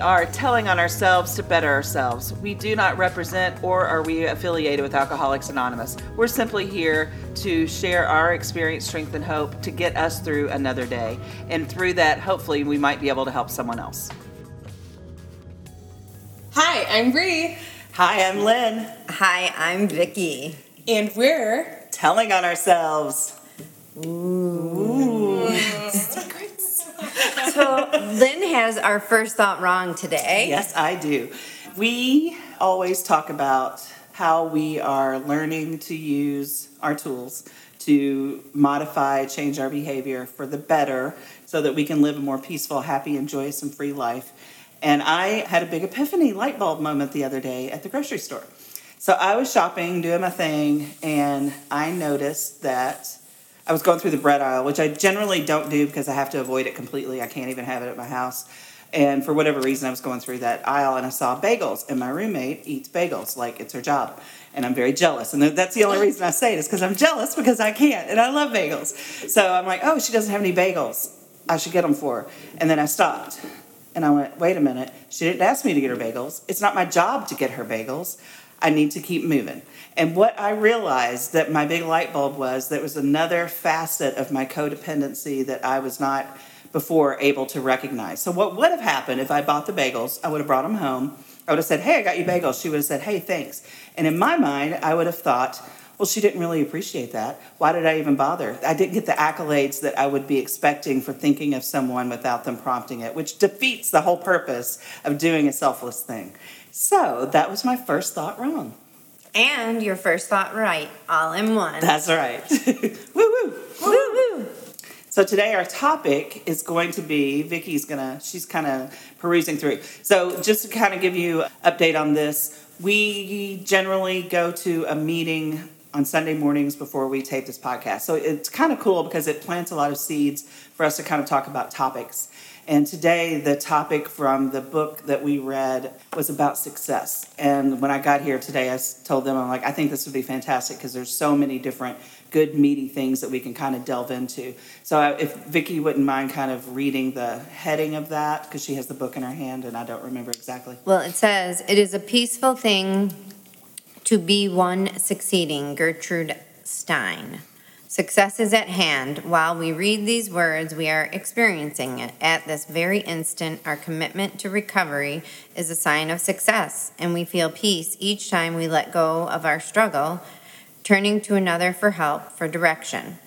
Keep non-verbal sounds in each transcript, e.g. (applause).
are telling on ourselves to better ourselves. We do not represent or are we affiliated with Alcoholics Anonymous. We're simply here to share our experience, strength, and hope to get us through another day. And through that, hopefully, we might be able to help someone else. Hi, I'm Bree. Hi, I'm Lynn. Hi, I'm Vicky. And we're telling on ourselves. Ooh. So Lynn has our first thought wrong today. Yes, I do. We always talk about how we are learning to use our tools to modify, change our behavior for the better so that we can live a more peaceful, happy, and joyous and free life. And I had a big epiphany light bulb moment the other day at the grocery store. So I was shopping, doing my thing, and I noticed that I was going through the bread aisle, which I generally don't do because I have to avoid it completely. I can't even have it at my house. And for whatever reason, I was going through that aisle and I saw bagels, and my roommate eats bagels like it's her job. And I'm very jealous. And that's the only (laughs) reason I say it is because I'm jealous because I can't, and I love bagels. So I'm like, oh, she doesn't have any bagels. I should get them for her. And then I stopped and I went, wait a minute. She didn't ask me to get her bagels. It's not my job to get her bagels. I need to keep moving. And what I realized that my big light bulb was that was another facet of my codependency that I was not before able to recognize. So, what would have happened if I bought the bagels? I would have brought them home. I would have said, Hey, I got you bagels. She would have said, Hey, thanks. And in my mind, I would have thought, well, she didn't really appreciate that. Why did I even bother? I didn't get the accolades that I would be expecting for thinking of someone without them prompting it, which defeats the whole purpose of doing a selfless thing. So that was my first thought wrong. And your first thought right, all in one. That's right. (laughs) woo woo. Woo woo. So today our topic is going to be Vicky's gonna she's kind of perusing through. So just to kind of give you an update on this, we generally go to a meeting on Sunday mornings before we tape this podcast. So it's kind of cool because it plants a lot of seeds for us to kind of talk about topics. And today, the topic from the book that we read was about success. And when I got here today, I told them, I'm like, I think this would be fantastic because there's so many different good, meaty things that we can kind of delve into. So if Vicki wouldn't mind kind of reading the heading of that, because she has the book in her hand and I don't remember exactly. Well, it says, It is a peaceful thing to be one succeeding, Gertrude Stein. Success is at hand. While we read these words, we are experiencing it. At this very instant, our commitment to recovery is a sign of success, and we feel peace each time we let go of our struggle, turning to another for help, for direction.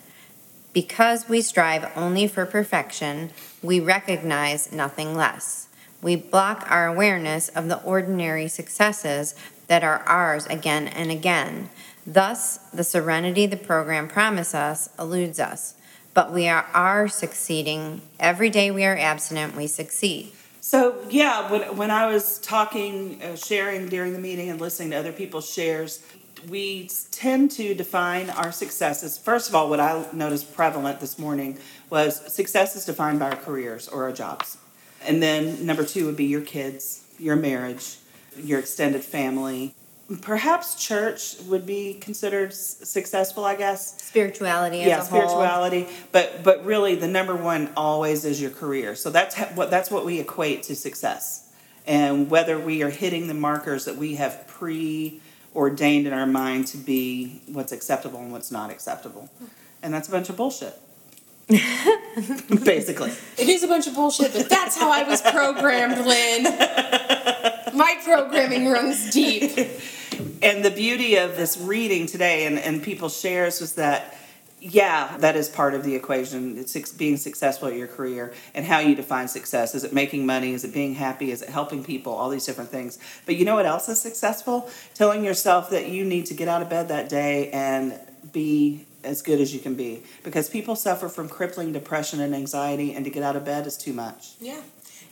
Because we strive only for perfection, we recognize nothing less. We block our awareness of the ordinary successes that are ours again and again. Thus, the serenity the program promises us eludes us. But we are, are succeeding. Every day we are abstinent, we succeed. So, yeah, when, when I was talking, uh, sharing during the meeting, and listening to other people's shares, we tend to define our successes. First of all, what I noticed prevalent this morning was success is defined by our careers or our jobs. And then number two would be your kids, your marriage, your extended family. Perhaps church would be considered successful, I guess. Spirituality, yeah, spirituality. Whole. But but really, the number one always is your career. So that's what that's what we equate to success. And whether we are hitting the markers that we have pre ordained in our mind to be what's acceptable and what's not acceptable, and that's a bunch of bullshit. (laughs) Basically, it is a bunch of bullshit, but that's how I was programmed, Lynn. (laughs) My programming runs deep. (laughs) And the beauty of this reading today and, and people's shares was that, yeah, that is part of the equation. It's being successful at your career and how you define success. Is it making money? Is it being happy? Is it helping people? All these different things. But you know what else is successful? Telling yourself that you need to get out of bed that day and be as good as you can be because people suffer from crippling depression and anxiety and to get out of bed is too much yeah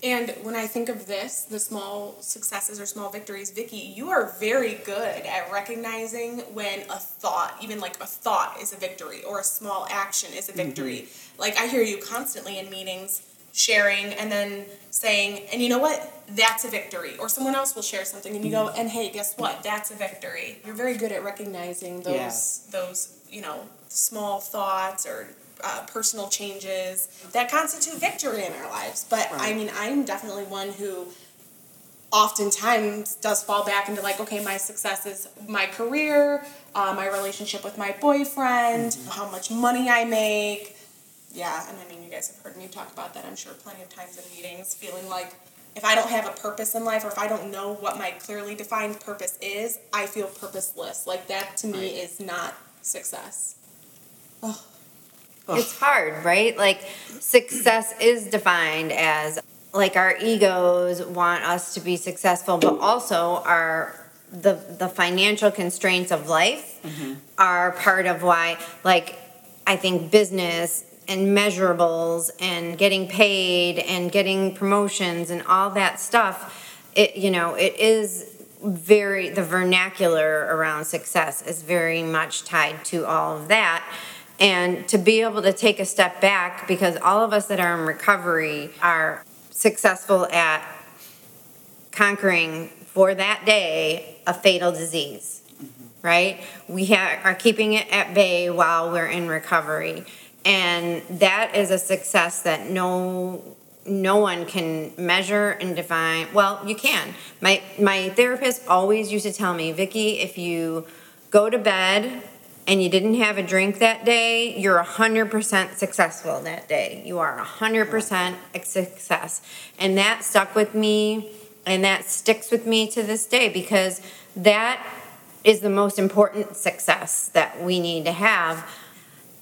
and when I think of this, the small successes or small victories, Vicki, you are very good at recognizing when a thought, even like a thought, is a victory or a small action is a victory. Mm-hmm. Like I hear you constantly in meetings sharing and then saying, and you know what? That's a victory. Or someone else will share something and you go, and hey, guess what? That's a victory. You're very good at recognizing those yeah. those, you know, small thoughts or uh, personal changes that constitute victory in our lives. But right. I mean, I'm definitely one who oftentimes does fall back into like, okay, my success is my career, uh, my relationship with my boyfriend, how much money I make. Yeah, and I mean, you guys have heard me talk about that, I'm sure, plenty of times in meetings, feeling like if I don't have a purpose in life or if I don't know what my clearly defined purpose is, I feel purposeless. Like that to me is not success. It's hard, right? Like success is defined as like our egos want us to be successful, but also our the the financial constraints of life mm-hmm. are part of why like I think business and measurables and getting paid and getting promotions and all that stuff it you know it is very the vernacular around success is very much tied to all of that and to be able to take a step back because all of us that are in recovery are successful at conquering for that day a fatal disease right? We ha- are keeping it at bay while we're in recovery. And that is a success that no no one can measure and define. Well you can. My my therapist always used to tell me vicky if you go to bed and you didn't have a drink that day you're 100% successful that day. You are 100% a success. And that stuck with me and that sticks with me to this day because that is the most important success that we need to have.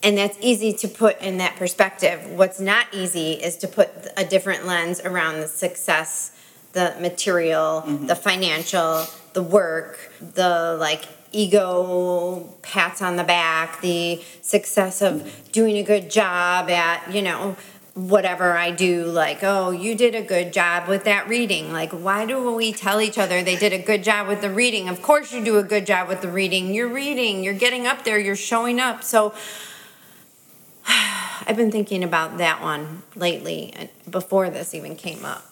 And that's easy to put in that perspective. What's not easy is to put a different lens around the success, the material, mm-hmm. the financial, the work, the like ego pats on the back, the success of doing a good job at, you know, whatever I do, like, oh, you did a good job with that reading. Like, why do we tell each other they did a good job with the reading? Of course, you do a good job with the reading. You're reading, you're getting up there, you're showing up. So, (sighs) I've been thinking about that one lately uh, before this even came up.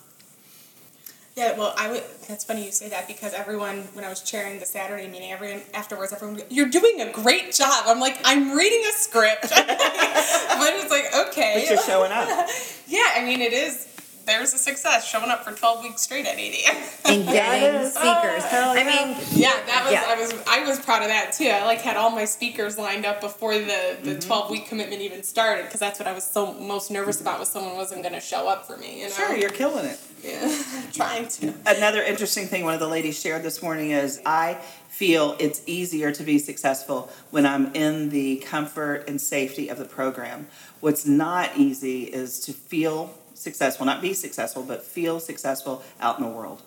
Yeah, well, I would. That's funny you say that because everyone, when I was chairing the Saturday meeting, everyone afterwards, everyone, would go, you're doing a great job. I'm like, I'm reading a script, (laughs) but it's like, okay, But you're showing up. (laughs) yeah, I mean, it is. There's a success showing up for 12 weeks straight at 80. (laughs) And Yeah, getting is. speakers. hell I mean, yeah, that was Yeah. I was I was proud of that too. I like had all my speakers lined up before the the Mm-hmm. 12 week commitment even started because that's what I was so most nervous about was someone wasn't going to show up for me. You know, Sure, you're killing it. yeah, (laughs) trying to. Another interesting thing one of the ladies shared this morning is I feel it's easier to be successful when I'm in the comfort and safety of the program. What's not easy is to feel successful, not be successful, but feel successful out in the world.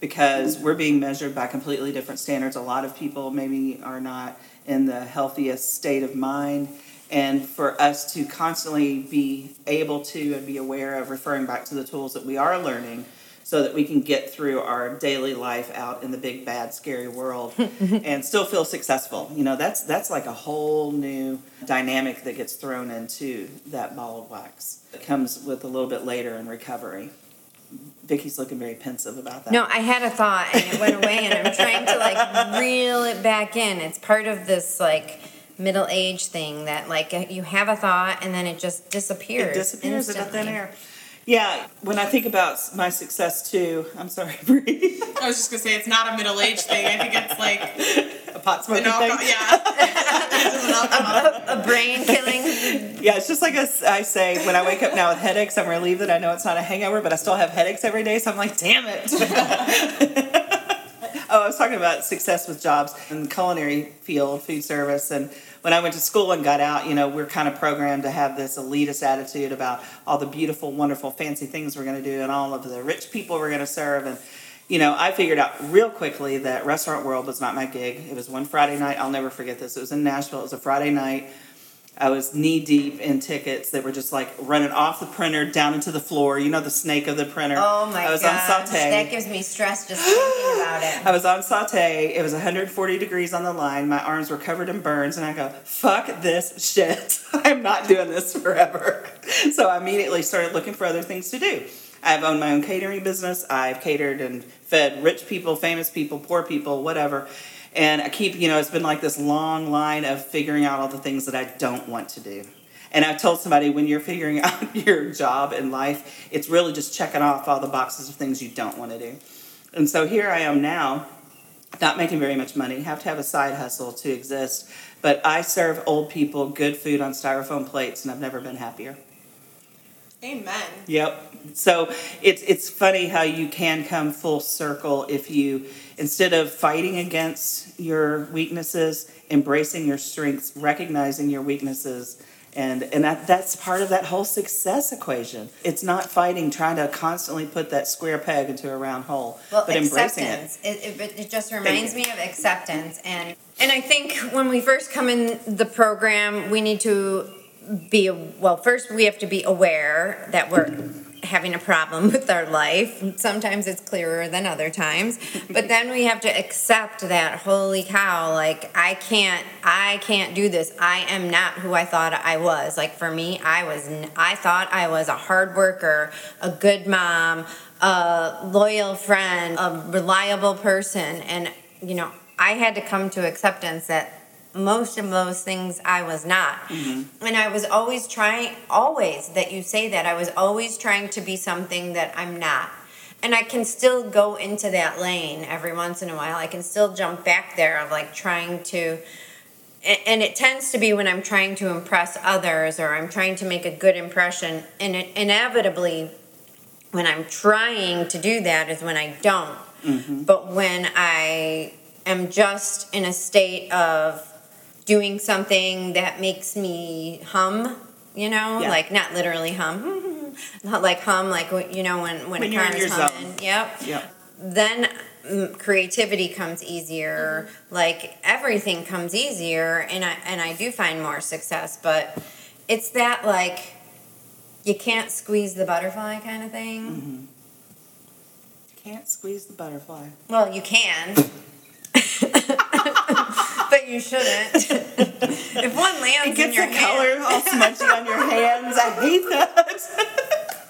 Because we're being measured by completely different standards. A lot of people maybe are not in the healthiest state of mind. And for us to constantly be able to and be aware of referring back to the tools that we are learning so that we can get through our daily life out in the big bad scary world (laughs) and still feel successful. You know that's that's like a whole new dynamic that gets thrown into that ball of wax. It comes with a little bit later in recovery. Vicky's looking very pensive about that. No, I had a thought and it went away, and I'm trying to like reel it back in. It's part of this like middle age thing that like you have a thought and then it just disappears. it disappears into thin air yeah when i think about my success too i'm sorry (laughs) Bree. I was just gonna say it's not a middle age thing. I think it's like a pot smoking an thing. Yeah. (laughs) A brain killing. Yeah, it's just like I s- I say when I wake up now with headaches, I'm relieved that I know it's not a hangover, but I still have headaches every day, so I'm like, damn it. (laughs) oh, I was talking about success with jobs in the culinary field, food service, and when I went to school and got out, you know, we're kind of programmed to have this elitist attitude about all the beautiful, wonderful, fancy things we're going to do and all of the rich people we're going to serve. And, you know, I figured out real quickly that restaurant world was not my gig. It was one Friday night. I'll never forget this. It was in Nashville. It was a Friday night. I was knee deep in tickets that were just like running off the printer down into the floor. You know, the snake of the printer. Oh my I was gosh, on saute. that gives me stress just thinking about it. (gasps) I was on saute. It was 140 degrees on the line. My arms were covered in burns, and I go, "Fuck this shit! (laughs) I'm not doing this forever." (laughs) So I immediately started looking for other things to do. I've owned my own catering business. I've catered and fed rich people, famous people, poor people, whatever. And I keep, you know, it's been like this long line of figuring out all the things that I don't want to do. And I've told somebody when you're figuring (laughs) out your job in life, it's really just checking off all the boxes of things you don't want to do. And so here I am now, not making very much money, have to have a side hustle to exist. But I serve old people good food on styrofoam plates, and I've never been happier. Amen. Yep. So it's it's funny how you can come full circle if you instead of fighting against your weaknesses, embracing your strengths, recognizing your weaknesses, and and that that's part of that whole success equation. It's not fighting, trying to constantly put that square peg into a round hole, Well, but embracing it. It, it, it just reminds me of acceptance, and and I think when we first come in the program, we need to be well. First, we have to be aware that we're having a problem (laughs) with our life. Sometimes it's clearer than other times, but then we have to accept that. Holy cow! Like I can't, I can't do this. I am not who I thought I was. Like for me, I was. I thought I was a hard worker, a good mom, a loyal friend, a reliable person, and you know, I had to come to acceptance that most of those things I was not. Mm-hmm. And I was always trying, always that you say that, I was always trying to be something that I'm not. And I can still go into that lane every once in a while. I can still jump back there of like trying to, and it tends to be when I'm trying to impress others or I'm trying to make a good impression. And it inevitably, when I'm trying to do that, is when I don't. Mm-hmm. But when I am just in a state of doing something that makes me hum, you know, Yeah. like not literally hum, (laughs) not like hum, like you know when when, When a car is humming. Yep. Yep. Then mm, creativity comes easier. Like everything comes easier, and I and I do find more success. But it's that like you can't squeeze the butterfly kind of thing. Can't squeeze the butterfly. Well, you can. But you shouldn't. (laughs) if one lands It in gets your the hand, color all smudgy on your hands. I hate that.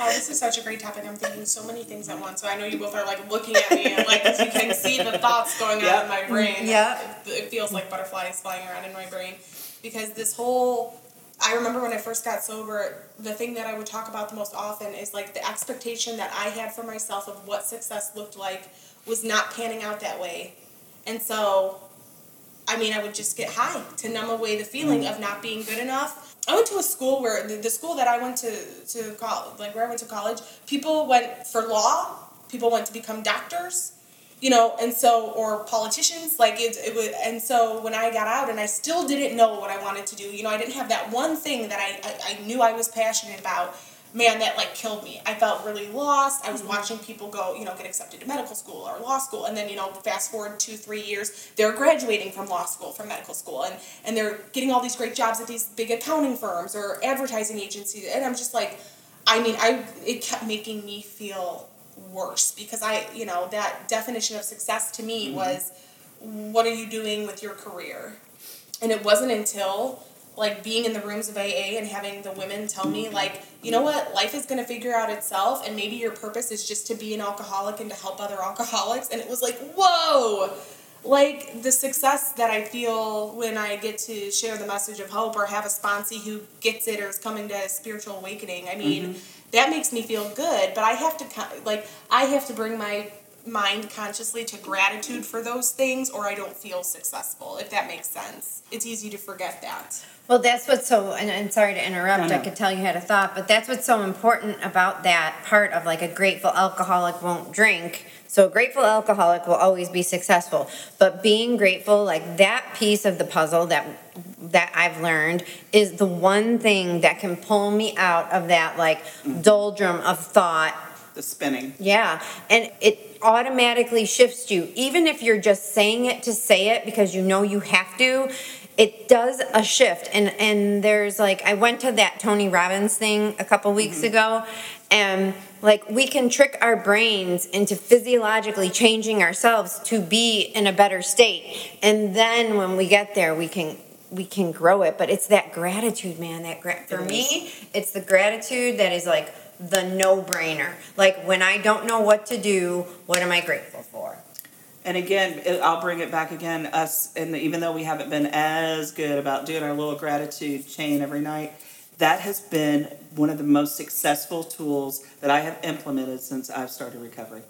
Oh, this is such a great topic. I'm thinking so many things at once. So I know you both are like looking at me and like as you can see the thoughts going on Yep. in my brain. Mm, yeah, It, it feels like butterflies flying around in my brain because this whole. I remember when I first got sober, the thing that I would talk about the most often is like the expectation that I had for myself of what success looked like was not panning out that way. And so I mean, I would just get high to numb away the feeling mm. of not being good enough. I went to a school where the, the school that I went to to college, like where I went to college, people went for law, people went to become doctors, you know, and so or politicians. Like it, it was, and so when I got out and I still didn't know what I wanted to do, you know, I didn't have that one thing that I I, I knew I was passionate about. Man, that like killed me. I felt really lost. I was mm-hmm. watching people go, you know, get accepted to medical school or law school, and then you know, fast forward two, three years, they're graduating from law school, from medical school, and and they're getting all these great jobs at these big accounting firms or advertising agencies, and I'm just like, I mean, I it kept making me feel worse because I, you know, that definition of success to me mm-hmm. was, what are you doing with your career? And it wasn't until like being in the rooms of AA and having the women tell me like, you know what, life is gonna figure out itself and maybe your purpose is just to be an alcoholic and to help other alcoholics and it was like, whoa! Like the success that I feel when I get to share the message of hope or have a sponsee who gets it or is coming to a spiritual awakening. I mean, mm-hmm. that makes me feel good, but I have to like I have to bring my mind consciously to gratitude for those things or I don't feel successful, if that makes sense. It's easy to forget that. Well, that's what's so. And, and sorry to interrupt. No, I no. could tell you had a thought, but that's what's so important about that part of like a grateful alcoholic won't drink. So a grateful alcoholic will always be successful, but being grateful, like that piece of the puzzle that that I've learned is the one thing that can pull me out of that like doldrum of thought The spinning. Yeah, and it automatically shifts you. Even if you're just saying it to say it because you know you have to, it does a shift. And and there's like I went to that Tony Robbins thing a couple weeks mm-hmm. ago and like we can trick our brains into physiologically changing ourselves to be in a better state. And then when we get there, we can we can grow it, but it's that gratitude, man. That gra- for me, it's the gratitude that is like the no-brainer. Like when I don't know what to do, what am I grateful for? And again, I'll bring it back again. Us, and even though we haven't been as good about doing our little gratitude chain every night, That has been one of the most successful tools that I have implemented since I've started recovery.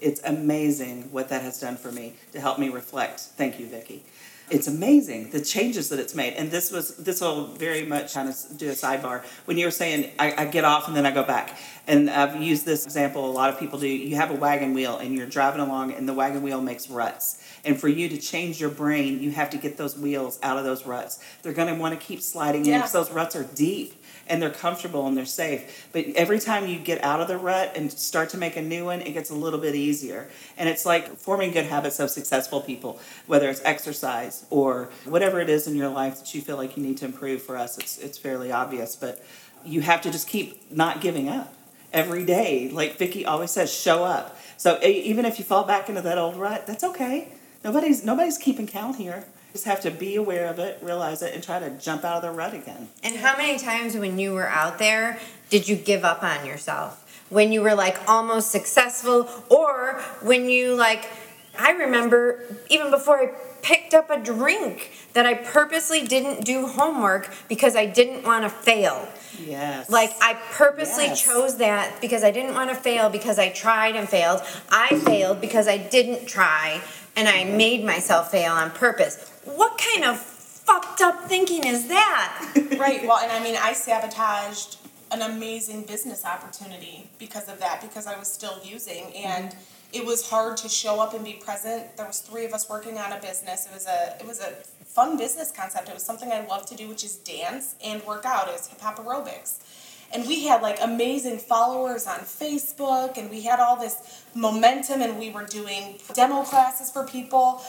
It's amazing what that has done for me to help me reflect. Thank you, Vicki. It's amazing the changes that it's made. And this was this will very much kind of do a sidebar. When you were saying I, I get off and then I go back. And I've used this example a lot of people do. You have a wagon wheel and you're driving along and the wagon wheel makes ruts. And for you to change your brain, you have to get those wheels out of those ruts. They're going to want to keep sliding in because those ruts are deep and they're comfortable and they're safe. But every time you get out of the rut and start to make a new one, it gets a little bit easier. And it's like forming good habits of successful people, whether it's exercise or whatever it is in your life that you feel like you need to improve. For us, it's it's fairly obvious, but you have to just keep not giving up every day. Like Vicki always says, show up. So even if you fall back into that old rut, that's okay. Nobody's nobody's keeping count here. Just have to be aware of it, realize it, and try to jump out of the rut again. And how many times when you were out there did you give up on yourself? When you were like almost successful, or when you like, I remember even before I picked up a drink that I purposely didn't do homework because I didn't want to fail. Yes. Like I purposely Yes. chose that because I didn't want to fail because I tried and failed. I failed because I didn't try and I made myself fail on purpose. What kind of fucked up thinking is that? (laughs) Right. Well, and I mean, I sabotaged an amazing business opportunity because of that, because I was still using, and mm-hmm. it was hard to show up and be present. There was three of us working on a business. It was a it was a fun business concept. It was something I love to do, which is dance and work out. It was hip hop aerobics. And we had like amazing followers on Facebook, and we had all this momentum, and we were doing demo classes for people.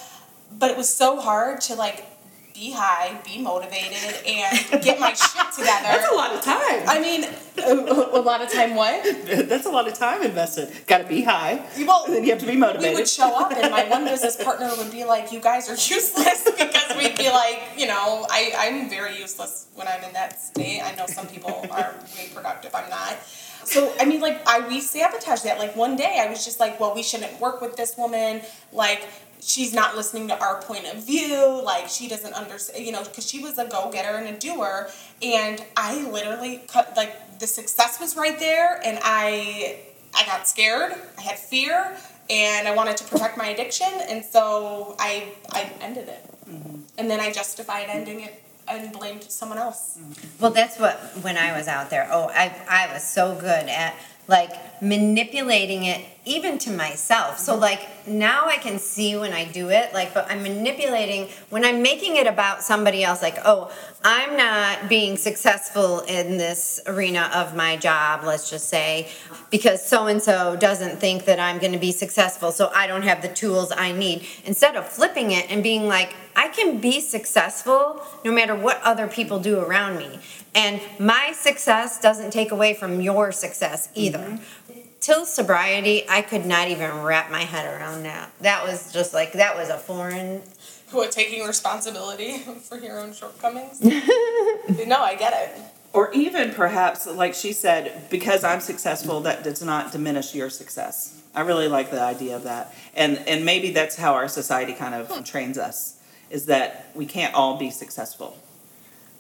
But it was so hard to like be high, be motivated, and get my shit (laughs) together. That's a lot of time. I mean, a, a lot of time. What? That's a lot of time invested. Got to be high. Well, And then you have to be motivated. we would show up, and my one business partner would be like, "You guys are useless," (laughs) because we'd be like, you know, I I'm very useless when I'm in that state. I know some people are way productive. I'm not. So I mean, like, I we sabotaged that. Like one day, I was just like, "Well, we shouldn't work with this woman." Like. She's not listening to our point of view. Like she doesn't understand, you know, because she was a go getter and a doer. And I literally cut like the success was right there, and I I got scared. I had fear, and I wanted to protect my addiction, and so I I ended it. Mm-hmm. And then I justified ending it and blamed someone else. Mm-hmm. Well, that's what when I was out there. Oh, I I was so good at like manipulating it even to myself. So mm-hmm. like now I can see when I do it like but I'm manipulating when I'm making it about somebody else like, "Oh, I'm not being successful in this arena of my job, let's just say, because so and so doesn't think that I'm going to be successful, so I don't have the tools I need." Instead of flipping it and being like, "I can be successful no matter what other people do around me." And my success doesn't take away from your success either. Mm-hmm. Till sobriety, I could not even wrap my head around that. That was just like that was a foreign (laughs) What taking responsibility (laughs) for your own shortcomings? (laughs) no, I get it. or even perhaps, like she said, because I'm successful, that does not diminish your success. I really like the idea of that, and and maybe that's how our society kind of hmm. trains us, is that we can't all be successful.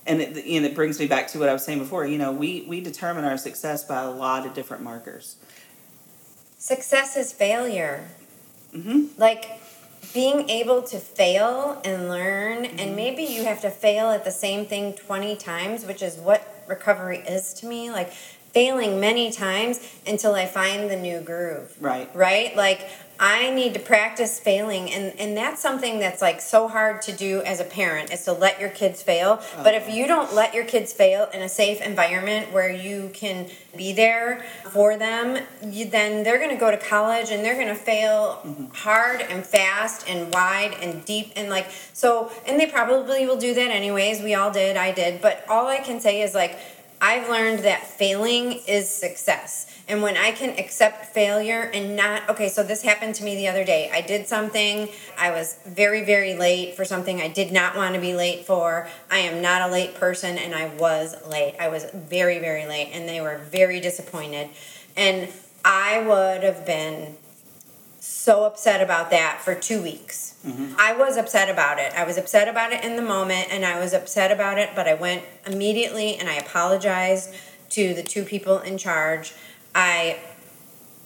And it, and it brings me back to what I was saying before. You know, we we determine our success by a lot of different markers. Success is failure. Mhm. Like being able to fail and learn, and maybe you have to fail at the same thing 20 times, which is what recovery is to me. Like failing many times until I find the new groove. Right. Right? Like I need to practice failing and, and that's something that's like so hard to do as a parent is to let your kids fail. But if you don't let your kids fail in a safe environment where you can be there for them, you, then they're going to go to college and they're going to fail hard and fast and wide and deep and like so and they probably will do that anyways. We all did, I did. But all I can say is like I've learned that failing is success. And when I can accept failure and not, okay, so this happened to me the other day. I did something, I was very, very late for something I did not want to be late for. I am not a late person, and I was late. I was very, very late, and they were very disappointed. And I would have been so upset about that for two weeks. Mm-hmm. I was upset about it. I was upset about it in the moment and I was upset about it, but I went immediately and I apologized to the two people in charge. I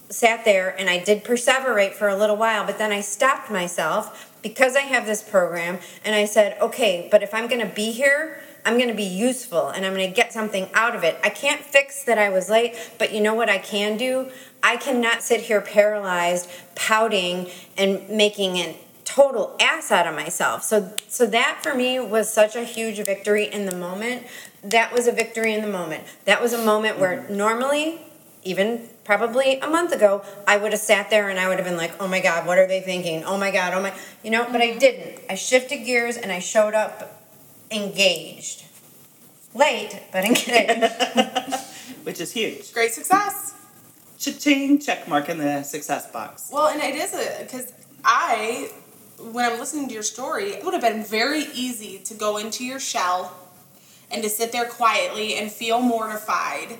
sat there and I did perseverate for a little while, but then I stopped myself because I have this program and I said, okay, but if I'm going to be here, I'm going to be useful and I'm going to get something out of it. I can't fix that I was late, but you know what I can do? I cannot sit here paralyzed, pouting, and making a total ass out of myself. So, so that for me was such a huge victory in the moment. That was a victory in the moment. That was a moment where normally, even probably a month ago, I would have sat there and I would have been like, oh my God, what are they thinking? Oh my God, oh my, you know, but I mm-hmm. didn't. I shifted gears and I showed up engaged. Late, but engaged. (laughs) Which is huge. Great success. Cha-ching, check mark in the success box. Well, and it is a because I, when I'm listening to your story, it would have been very easy to go into your shell and to sit there quietly and feel mortified.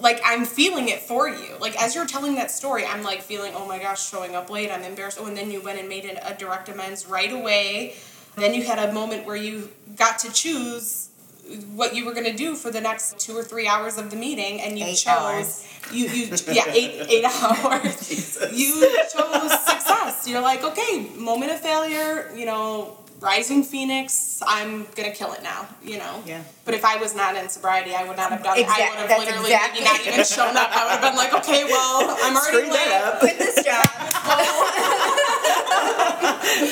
Like I'm feeling it for you. Like as you're telling that story, I'm like feeling, oh my gosh, showing up late. I'm embarrassed. Oh, and then you went and made a direct amends right away. Then you had a moment where you got to choose what you were going to do for the next two or three hours of the meeting, and you Eight chose hours. you you (laughs) yeah eight eight hours. You chose success. You're like, okay, moment of failure. You know, rising phoenix. I'm gonna kill it now. You know. Yeah. But if I was not in sobriety, I would not have done it. I would have that's literally exactly- maybe not even shown up. I would have been like, okay, well, I'm (laughs) already Screw late. that up. Quit this job.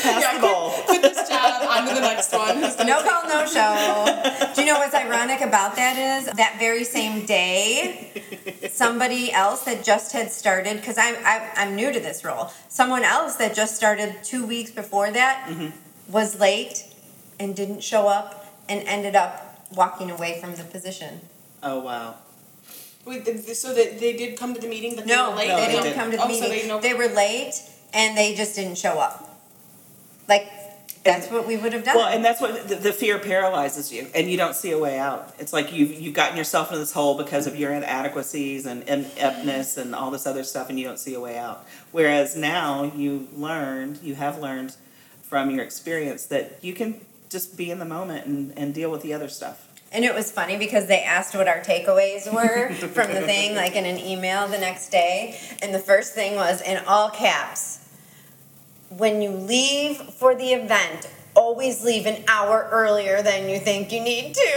Pass Yeah, the ball. quit this job. On to the next one. Who's (laughs) No take- call, no show. Do you know what's ironic about that is that very same day, somebody else that just had started, because I'm, I'm, I'm new to this role, someone else that just started two weeks before that mm-hmm. Was late and didn't show up and ended up walking away from the position. Oh, wow. Wait, th- th- so that they did come to the meeting, but they No, were late. No, they they didn't didn't. come to the Oh, so they meeting. know- They were late and they just didn't show up. Like, that's what we would have done. Well, and that's what the, the fear paralyzes you, and you don't see a way out. It's like you've you've gotten yourself into this hole because of your inadequacies and ineptness and all this other stuff, and you don't see a way out. Whereas now you learned, you have learned from your experience that you can just be in the moment and, and deal with the other stuff. And it was funny because they asked what our takeaways were from the thing, like in an email the next day. And the first thing was in all caps when you leave for the event, always leave an hour earlier than you think you need to.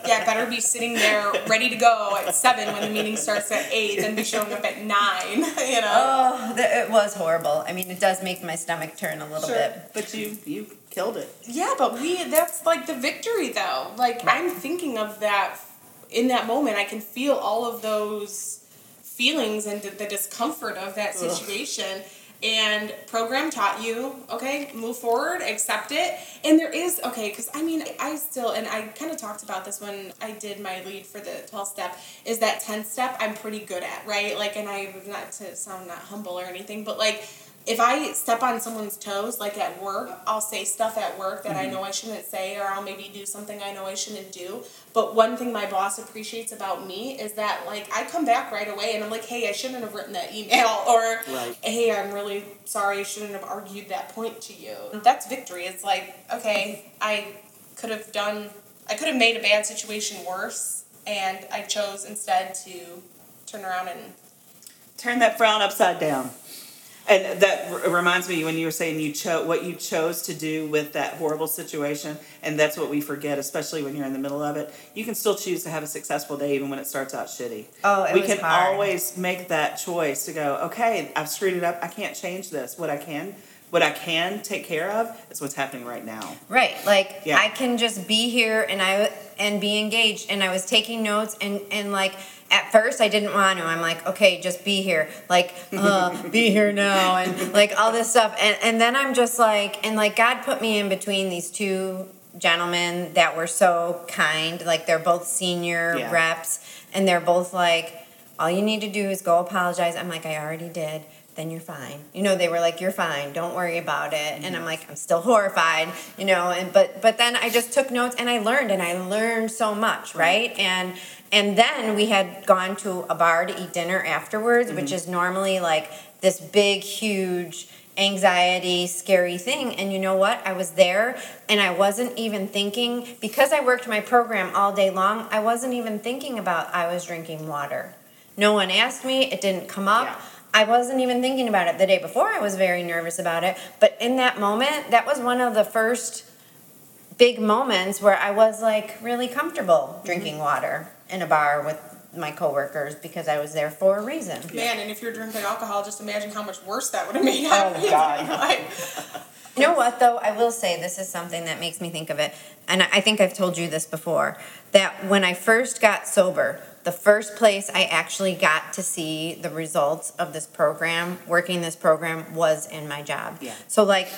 (laughs) Yeah, better be sitting there ready to go at seven when the meeting starts at eight than be showing up at nine. (laughs) You know. oh, th- it was horrible. I mean, it does make my stomach turn a little Sure. bit. But you you killed it. Yeah, but we that's like the victory though. Like I'm thinking of that in that moment. I can feel all of those feelings and the, the discomfort of that Ugh. And program taught you, okay, move forward, accept it. And there is, okay, because I mean, I still, and I kind of talked about this when I did my lead for the 12 step, is that 10 step I'm pretty good at, right? Like, and I, not to sound not humble or anything, but like, if I step on someone's toes, like at work, I'll say stuff at work that I mm-hmm. know I shouldn't say, or I'll maybe do something I know I shouldn't do. But one thing my boss appreciates about me is that, like, I come back right away and I'm like, hey, I shouldn't have written that email, (laughs) or Right. hey, I'm really sorry, I shouldn't have argued that point to you. Mm-hmm. That's victory. It's like, okay, I could have done, I could have made a bad situation worse, and I chose instead to turn around and Turn that frown upside down. And that r- reminds me when you were saying you chose what you chose to do with that horrible situation, and that's what we forget, especially when you're in the middle of it. You can still choose to have a successful day even when it starts out shitty. Oh, it we was can hard. always make that choice to go, okay, I've screwed it up. I can't change this. What I can, what I can take care of is what's happening right now. Right, like Yeah. I can just be here and I and be engaged and I was taking notes and and like at first I didn't want to. I'm like, okay, just be here. Like, (laughs) uh, be here now and like all this stuff. And and then I'm just like and like God put me in between these two gentlemen that were so kind. Like they're both senior Yeah. reps and they're both like all you need to do is go apologize. I'm like, I already did. Then you're fine. You know, they were like, "You're fine. Don't worry about it." And I'm mm-hmm. like, "I'm still horrified." You know, and but but then I just took notes and I learned and I learned so much, right? And and then we had gone to a bar to eat dinner afterwards, which mm-hmm. is normally like this big, huge anxiety, scary thing. And you know what? I was there and I wasn't even thinking, because I worked my program all day long, I wasn't even thinking about I was drinking water. No one asked me, it didn't come up. Yeah. I wasn't even thinking about it the day before. I was very nervous about it. But in that moment, that was one of the first big moments where I was like really comfortable mm-hmm. drinking water in a bar with my coworkers because I was there for a reason. Man, and if you're drinking alcohol, just imagine how much worse that would have oh, made it. Oh, God. (laughs) You know what, though? I will say this is something that makes me think of it. And I I think I've told you this before that when I first got sober, the first place I actually got to see the results of this program, working this program, was in my job. Yeah. So, like,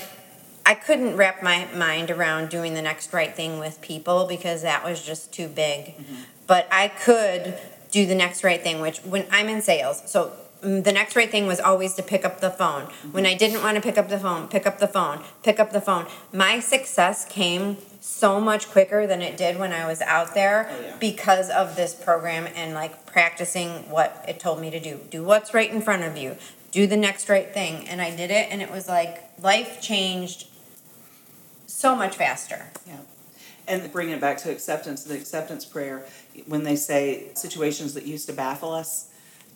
I couldn't wrap my mind around doing the next right thing with people because that was just too big. Mm-hmm. But I could do the next right thing, which when I'm in sales, so the next right thing was always to pick up the phone. When I didn't want to pick up the phone, pick up the phone, pick up the phone. My success came so much quicker than it did when I was out there Oh, yeah. because of this program and like practicing what it told me to do. Do what's right in front of you. Do the next right thing. And I did it and it was like life changed so much faster. Yeah. And bringing it back to acceptance, the acceptance prayer, when they say situations that used to baffle us,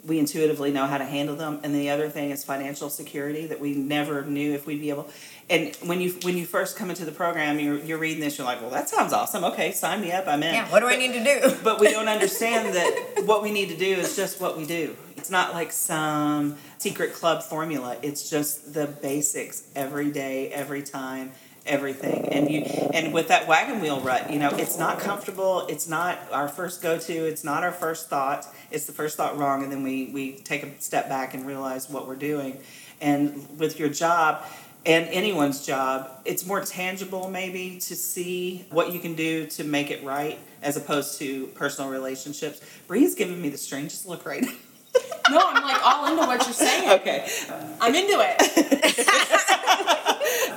we intuitively know how to handle them. And the other thing is financial security that we never knew if we'd be able. And when you when you first come into the program, you're you're reading this, you're like, well, that sounds awesome. Okay, sign me up. I'm in. Yeah, what do I need to do? (laughs) But we don't understand that what we need to do is just what we do. It's not like some secret club formula. It's just the basics every day, every time, everything. And you and with that wagon wheel rut, you know, it's not comfortable. It's not our first go to. It's not our first thought. It's the first thought wrong, and then we we take a step back and realize what we're doing. And with your job, and anyone's job, it's more tangible maybe to see what you can do to make it right as opposed to personal relationships. Bree's giving me the strangest look right now. no, I'm like all into what you're saying. (laughs) okay. I'm into it. (laughs)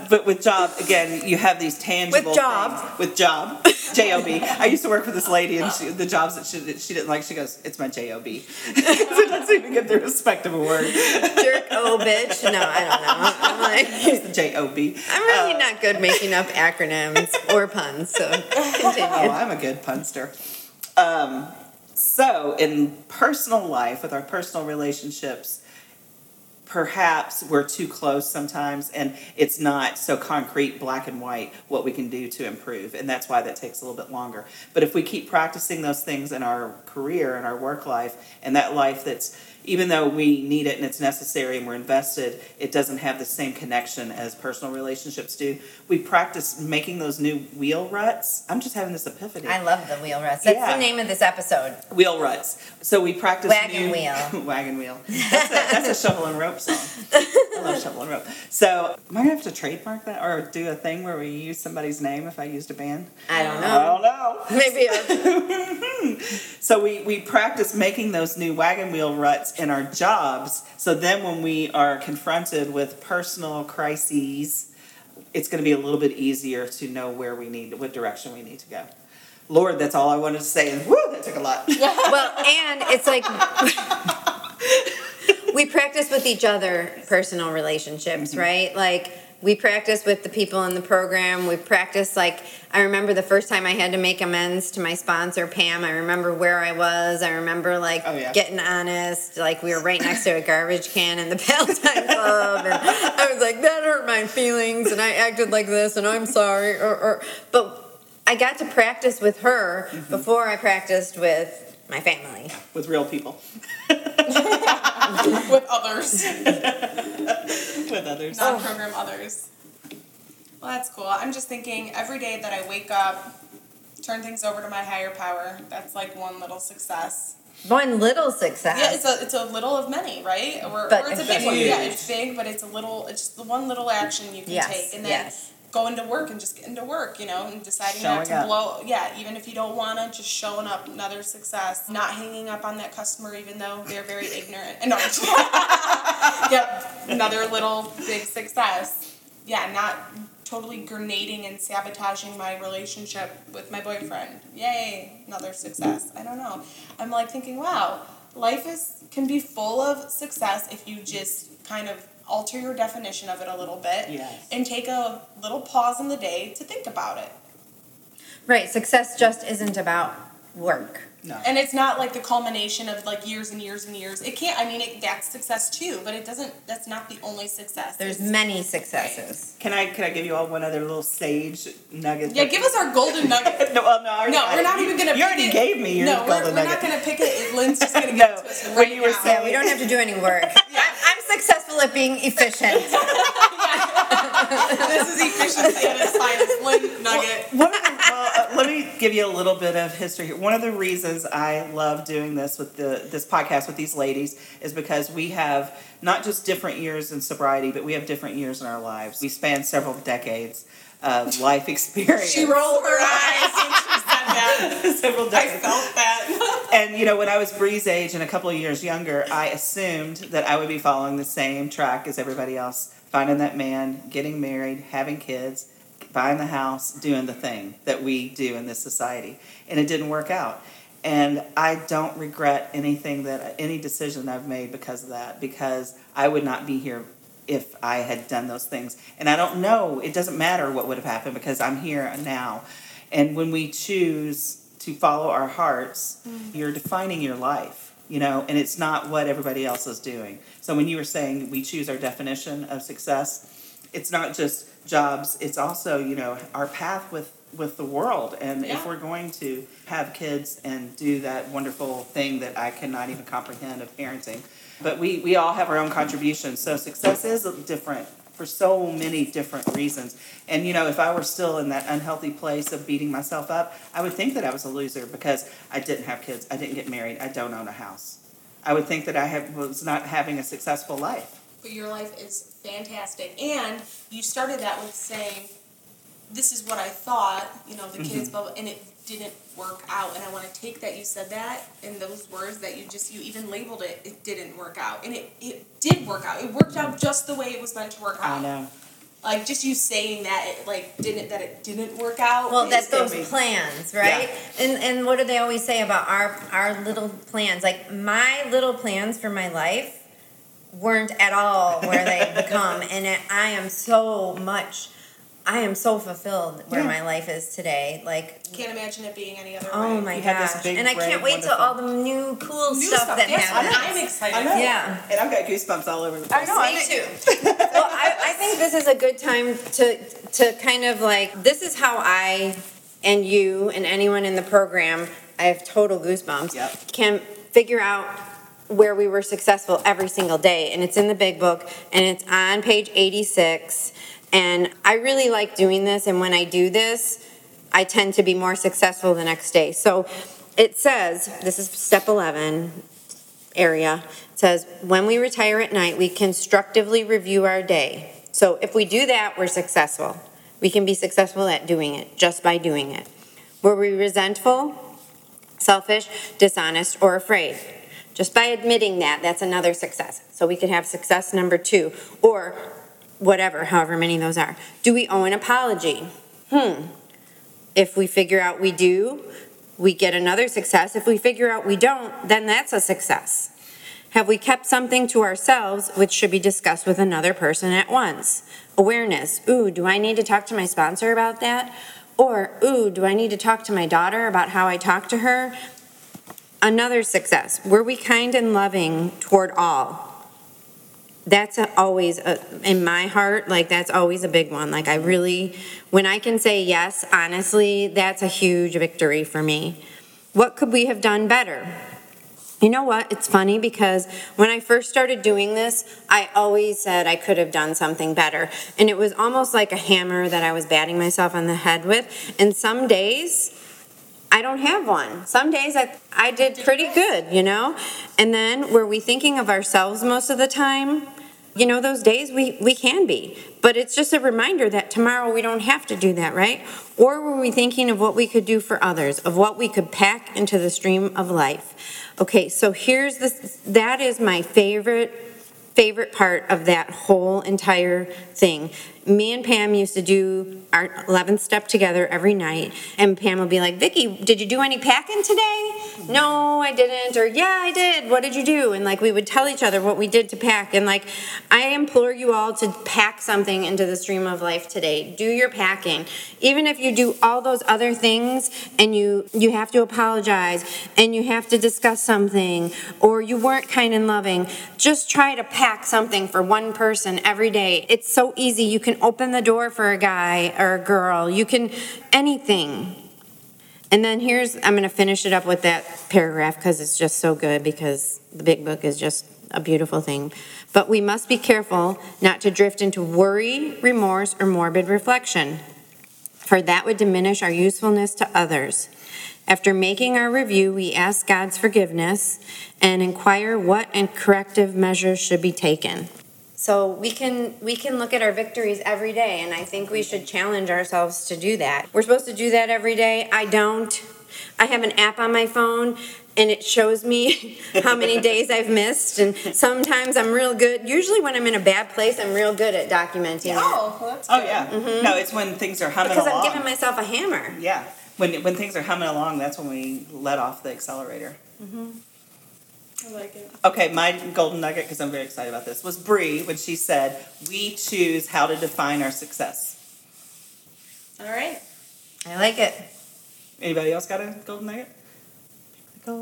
But with job, again, you have these tangible With job. things. With job. J O B. I used to work for this lady and she, the jobs that she, she didn't like, she goes, it's my J O B. so (laughs) it doesn't even get the respect of a word. Jerk, oh bitch. No, I don't know. I'm like, (laughs) It's the J O B. I'm really not good making up acronyms or puns, so Oh, continue. I'm a good punster. Um, so, in personal life, with our personal relationships, perhaps we're too close sometimes, and it's not so concrete, black and white, what we can do to improve. And that's why that takes a little bit longer. But if we keep practicing those things in our career and our work life, and that life that's even though we need it and it's necessary and we're invested, it doesn't have the same connection as personal relationships do. We practice making those new wheel ruts. I'm just having this epiphany. I love the wheel ruts. That's Yeah. the name of this episode. wheel ruts. So we practice Wagon new- wheel. (laughs) wagon wheel. That's a, that's a shovel and rope song. I love shovel and rope. So am I gonna have to trademark that or do a thing where we use somebody's name if I used a band? I don't know. I don't know. Maybe (laughs) So we, we practice making those new wagon wheel ruts in our jobs. So then when we are confronted with personal crises, it's going to be a little bit easier to know where we need, what direction we need to go. Lord, that's all I wanted to say. And whoo, that took a lot. (laughs) well, and it's like (laughs) we practice with each other personal relationships, mm-hmm. right? Like we practice with the people in the program. We practice like I remember the first time I had to make amends to my sponsor Pam. I remember where I was. I remember like Oh, yeah. getting honest. Like we were right next to a garbage can in the (laughs) Palatine Club, and I was like, "That hurt my feelings," and I acted like this, and I'm sorry. Or, or but I got to practice with her mm-hmm. before I practiced with my family. with real people, (laughs) (laughs) with others, (laughs) with others. non-program others. Well, that's cool. I'm just thinking every day that I wake up, turn things over to my higher power. That's like one little success. One little success. Yeah, it's a it's a little of many, right? Or, But or it's a it's big one. Yeah, it's big, but it's a little. It's just the one little action you can Yes, take, and then yes. Going to work and just getting to work. You know, and deciding not to up. blow. Yeah, even if you don't want to, just showing up. Another success. Not hanging up on that customer, even though they're very (laughs) ignorant. And no, (laughs) yep, another little big success. Yeah, not totally grenading and sabotaging my relationship with my boyfriend. Yay, another success. I don't know. I'm like thinking, wow, life is can be full of success if you just kind of alter your definition of it a little bit Yes. and take a little pause in the day to think about it. Right, success just isn't about work. No. And it's not like the culmination of like years and years and years. It can't. I mean, it, that's success too, but it doesn't. That's not the only success. There's It's- many successes. Can I can I give you all one other little sage nugget? Yeah, give us our golden (laughs) nugget. no, well, no, I No, got we're not You- even gonna. You pick already it. gave me your No, we're, golden we're not gonna pick it. Lynn's just gonna (laughs) give No, it to us when you were now. saying- Yeah, we don't have to do any work. I'm, I'm successful at being efficient. (laughs) this is efficiency at its finest. Lynn nugget. One well, uh, let me give you a little bit of history here. One of the reasons I love doing this with the this podcast with these ladies is because we have not just different years in sobriety, but we have different years in our lives. We span several decades of life experience. She rolled her eyes when she said that. (laughs) several I felt that. (laughs) And you know, when I was Bree's age and a couple of years younger, I assumed that I would be following the same track as everybody else, finding that man, getting married, having kids, buying the house, doing the thing that we do in this society. And it didn't work out. And I don't regret anything that any decision I've made because of that, because I would not be here if I had done those things. And I don't know, it doesn't matter what would have happened because I'm here now. And when we choose to follow our hearts, mm. you're defining your life, you know, and it's not what everybody else is doing. So when you were saying we choose our definition of success, it's not just jobs, it's also, you know, our path with with the world and if we're going to have kids and do that wonderful thing that I cannot even comprehend of parenting but we we all have our own contributions. So success is different for so many different reasons. And you know if i were still in that unhealthy place of beating myself up i would think that i was a loser because i didn't have kids i didn't get married i don't own a house. I would think that i have, was not having a successful life. But your life is fantastic. And you started that with saying, This is what I thought, you know, the mm-hmm. kids, blah, blah, and it didn't work out. And I want to take that you said that and those words that you just, you even labeled it, it didn't work out. And it, it did work out. It worked out just the way it was meant to work out. i know Like, just you saying that it, like, didn't, that it didn't work out. Well, that's those gonna be- plans, right? And and what do they always say about our our little plans? Like my little plans for my life weren't at all where they (laughs) become, and it, I am so much. I am so fulfilled where Yeah. my life is today. Like, Can't imagine it being any other way. oh way. my You gosh! big, And I can't wait till all the new cool New stuff, stuff, that yes, happens. I'm excited. I know. Yeah. and i've got goosebumps all over the place I know. Me I too. (laughs) well, I, I think this is a good time to to kind of like this is how I and you and anyone in the program I have total goosebumps Yep. can figure out where we were successful every single day and it's in the big book and it's on page 86 and I really like doing this and when I do this I tend to be more successful the next day. So it says this is step 11 area it says when we retire at night we constructively review our day. So if we do that we're successful. We can be successful at doing it just by doing it. Were we resentful selfish dishonest or afraid? Just by admitting that that's another success. So we could have success number two. Or whatever however many those are do we owe an apology hmm if we figure out we do we get another success. If we figure out we don't, then that's a success. Have we kept something to ourselves which should be discussed with another person at once? Awareness. Ooh, do I need to talk to my sponsor about that? Or, ooh, do I need to talk to my daughter about how I talk to her? Another success. Were we kind and loving toward all? That's a, always a, in my heart, like that's always a big one. Like I really, when I can say yes, honestly, that's a huge victory for me. What could we have done better? You know what? It's funny because when I first started doing this, I always said I could have done something better. And it was almost like a hammer that I was batting myself on the head with. And some days, I don't have one. Some days I, I did pretty good, you know? And then were we thinking of ourselves most of the time? You know, those days we, we can be. But it's just a reminder that tomorrow we don't have to do that, right? Or were we thinking of what we could do for others, of what we could pack into the stream of life? Okay, so here's this that is my favorite favorite part of that whole entire thing. Me and Pam used to do our 11th step together every night, and Pam would be like, Vicki, did you do any packing today? No, I didn't. Or, yeah, I did. What did you do? And like, we would tell each other what we did to pack. And like, I implore you all to pack something into the stream of life today. Do your packing. Even if you do all those other things and you, you have to apologize and you have to discuss something or you weren't kind and loving, just try to pack something for one person every day. It's so easy. You can open the door for a guy or a girl. You can, anything. And then here's, I'm going to finish it up with that paragraph because it's just so good because the big book is just a beautiful thing. But we must be careful not to drift into worry, remorse, or morbid reflection, for that would diminish our usefulness to others. After making our review, we ask God's forgiveness and inquire what and corrective measures should be taken. So we can we can look at our victories every day and I think we should challenge ourselves to do that. We're supposed to do that every day. I don't. I have an app on my phone and it shows me (laughs) how many days I've missed and sometimes I'm real good. Usually when I'm in a bad place, I'm real good at documenting. Oh, well, that's Oh good. yeah. Mm-hmm. No, it's when things are humming along. Because along. I'm giving myself a hammer. yeah. When when things are humming along, that's when we let off the accelerator. Mm-hmm. I like it. Okay, my golden nugget because I'm very excited about this was Bree when she said, "We choose how to define our success." All right. I like it. Anybody else got a golden nugget?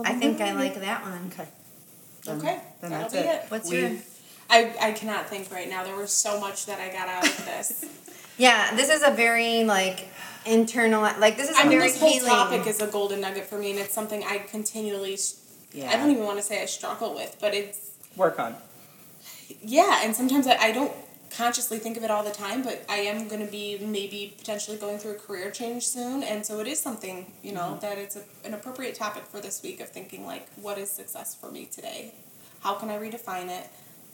I think I like that one. Okay. Then- Okay. Then That'll that's be it. it. What's We- your I, I cannot think right now. There was so much that I got out of this. (laughs) Yeah, this is a very like internal like this is a I mean, very this whole healing. topic is a golden nugget for me, and it's something I continually. Yeah. I don't even want to say I struggle with, but it's Work on. yeah, and sometimes I, I don't consciously think of it all the time, but I am going to be maybe potentially going through a career change soon, and so it is something you know Mm-hmm. that it's a, an appropriate topic for this week of thinking like, what is success for me today? How can I redefine it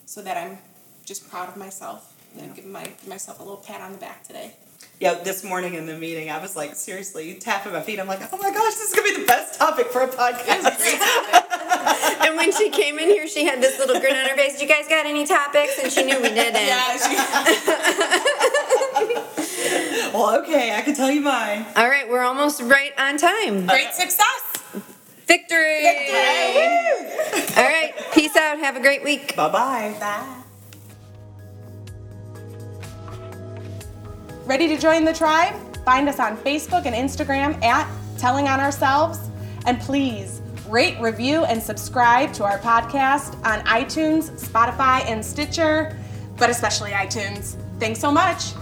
so that I'm just proud of myself and give my myself a little pat on the back today. Yeah, this morning in the meeting, I was like, seriously, tapping my feet. I'm like, oh my gosh, this is gonna be the best topic for a podcast. (laughs) and when she came in here, she had this little grin on her face. You guys got any topics? And she knew we didn't. Yeah, she, (laughs) well, okay, I can tell you mine. All right, we're almost right on time. great success. Victory! All right, peace out. Have a great week. Bye bye. Bye. Ready to join the tribe? Find us on Facebook and Instagram at Telling on Ourselves. And please rate, review, and subscribe to our podcast on iTunes, Spotify, and Stitcher, but especially iTunes. Thanks so much.